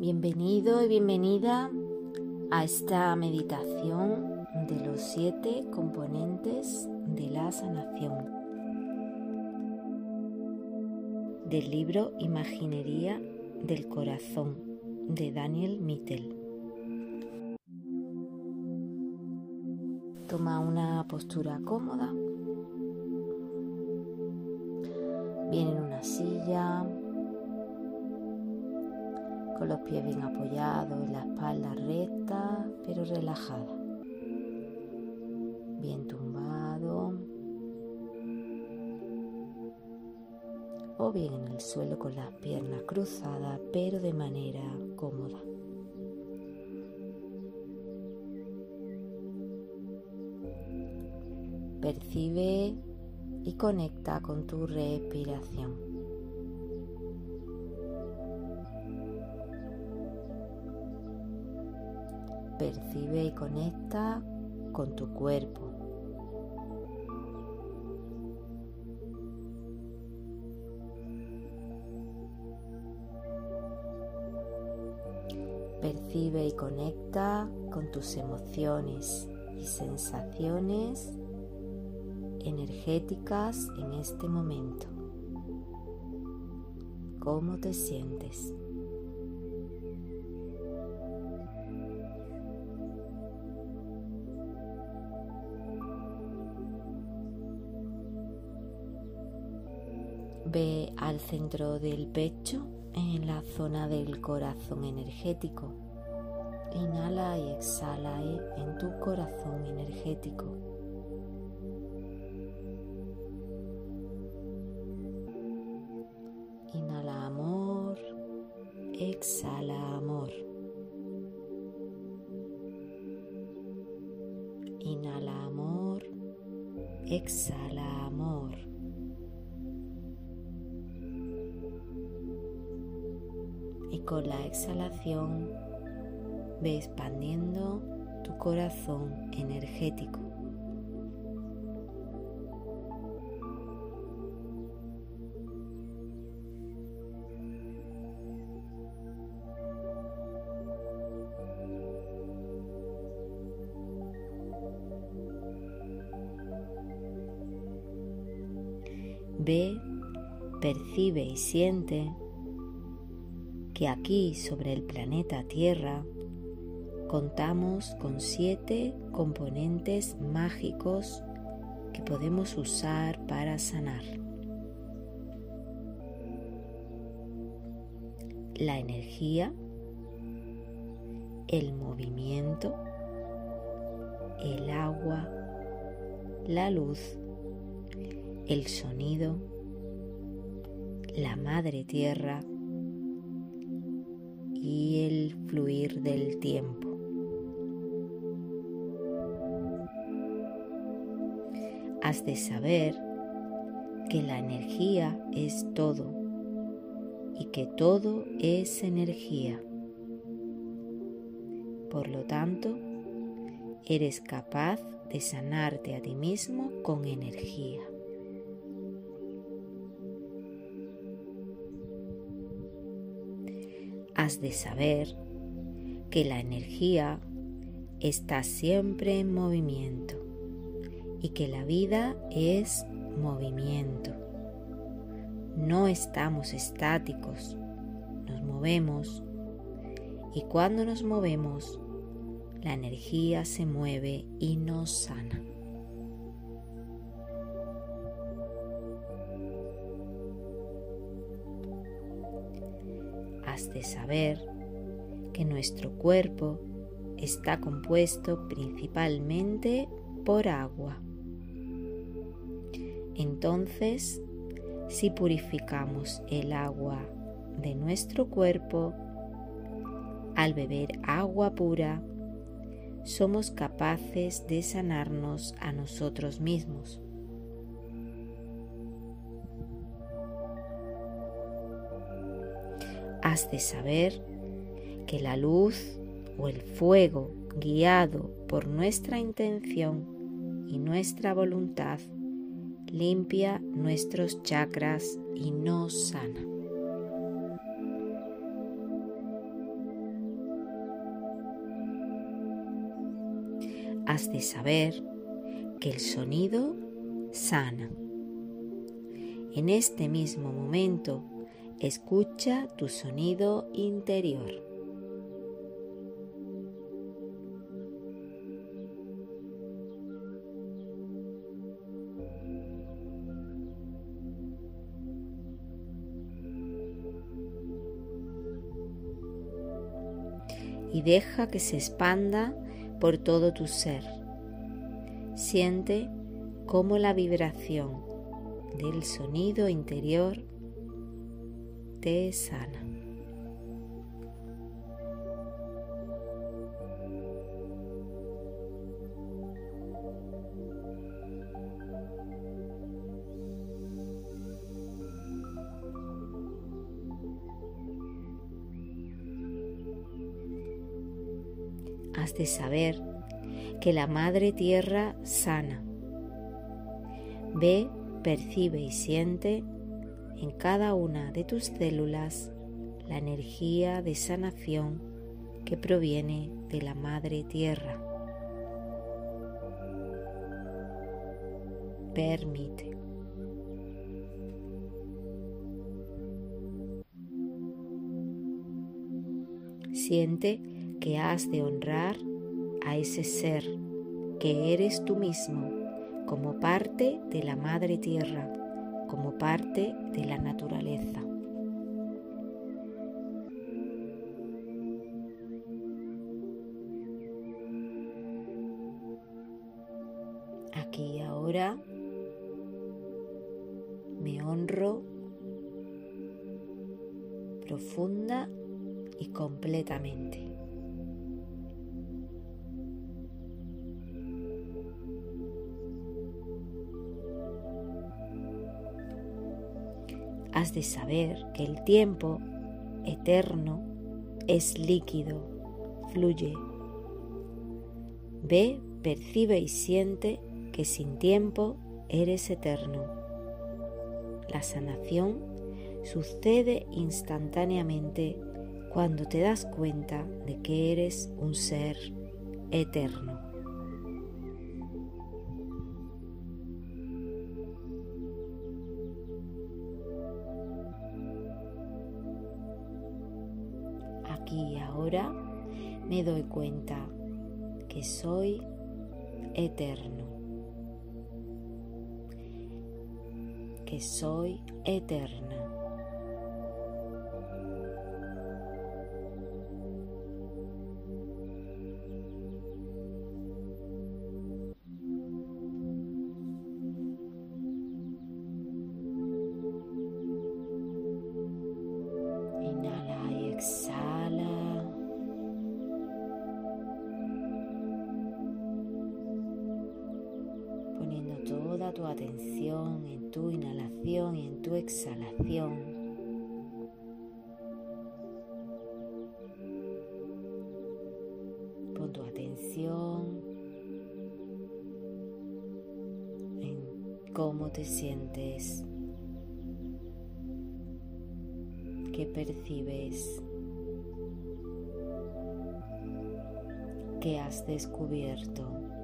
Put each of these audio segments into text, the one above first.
Bienvenido y bienvenida a esta meditación de los siete componentes de la sanación del libro Imaginería del Corazón de Daniel Mittel. Toma una postura cómoda. Viene en una silla con los pies bien apoyados y la espalda recta pero relajada. Bien tumbado. O bien en el suelo con las piernas cruzadas pero de manera cómoda. Percibe y conecta con tu respiración. Percibe y conecta con tu cuerpo. Percibe y conecta con tus emociones y sensaciones energéticas en este momento. ¿Cómo te sientes? Al centro del pecho, en la zona del corazón energético. Inhala y exhala en tu corazón energético. Inhala amor, exhala amor. Inhala amor, exhala con la exhalación ve expandiendo tu corazón energético. Ve, percibe y siente que aquí sobre el planeta Tierra contamos con siete componentes mágicos que podemos usar para sanar. La energía, el movimiento, el agua, la luz, el sonido, la madre tierra, y el fluir del tiempo. Has de saber que la energía es todo y que todo es energía. Por lo tanto, eres capaz de sanarte a ti mismo con energía. De saber que la energía está siempre en movimiento y que la vida es movimiento. No estamos estáticos, nos movemos y cuando nos movemos, la energía se mueve y nos sana. De saber que nuestro cuerpo está compuesto principalmente por agua. Entonces, si purificamos el agua de nuestro cuerpo, al beber agua pura, somos capaces de sanarnos a nosotros mismos. has de saber que la luz o el fuego guiado por nuestra intención y nuestra voluntad limpia nuestros chakras y nos sana. Has de saber que el sonido sana. En este mismo momento escucha tu sonido interior. y deja que se expanda por todo tu ser. Siente cómo la vibración del sonido interior te sana. Has de saber que la Madre Tierra sana. Ve, percibe y siente en cada una de tus células la energía de sanación que proviene de la Madre Tierra. Permite. Siente que has de honrar a ese ser que eres tú mismo como parte de la Madre Tierra, como parte de la naturaleza. Aquí y ahora me honro profunda y completamente. Has de saber que el tiempo eterno es líquido, fluye. Ve, percibe y siente que sin tiempo eres eterno. La sanación sucede instantáneamente cuando te das cuenta de que eres un ser eterno. Ahora me doy cuenta que soy eterno, que soy eterna. Tu atención en tu inhalación y en tu exhalación. Pon tu atención en cómo te sientes, qué percibes, qué has descubierto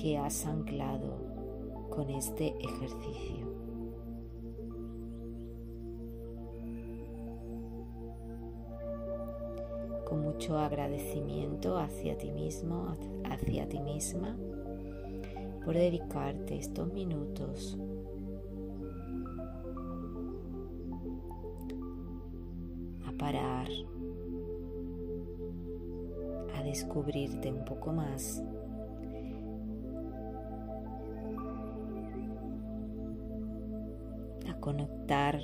que has anclado con este ejercicio. Con mucho agradecimiento hacia ti mismo, hacia ti misma, por dedicarte estos minutos a parar, a descubrirte un poco más conectar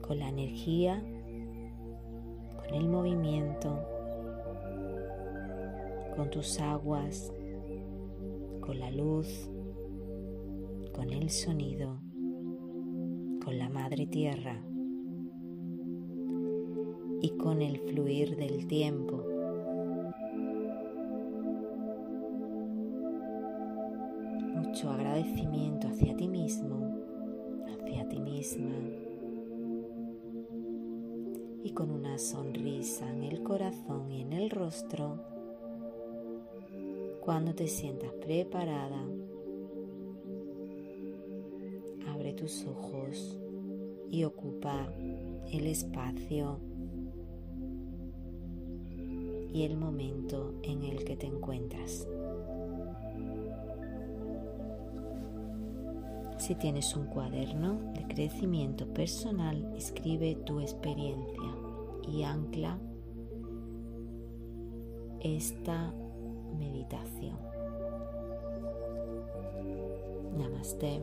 con la energía, con el movimiento, con tus aguas, con la luz, con el sonido, con la madre tierra y con el fluir del tiempo agradecimiento hacia ti mismo, hacia ti misma. y con una sonrisa en el corazón y en el rostro, cuando te sientas preparada, abre tus ojos y ocupa el espacio y el momento en el que te encuentras. Si tienes un cuaderno de crecimiento personal, escribe tu experiencia y ancla esta meditación. Namaste.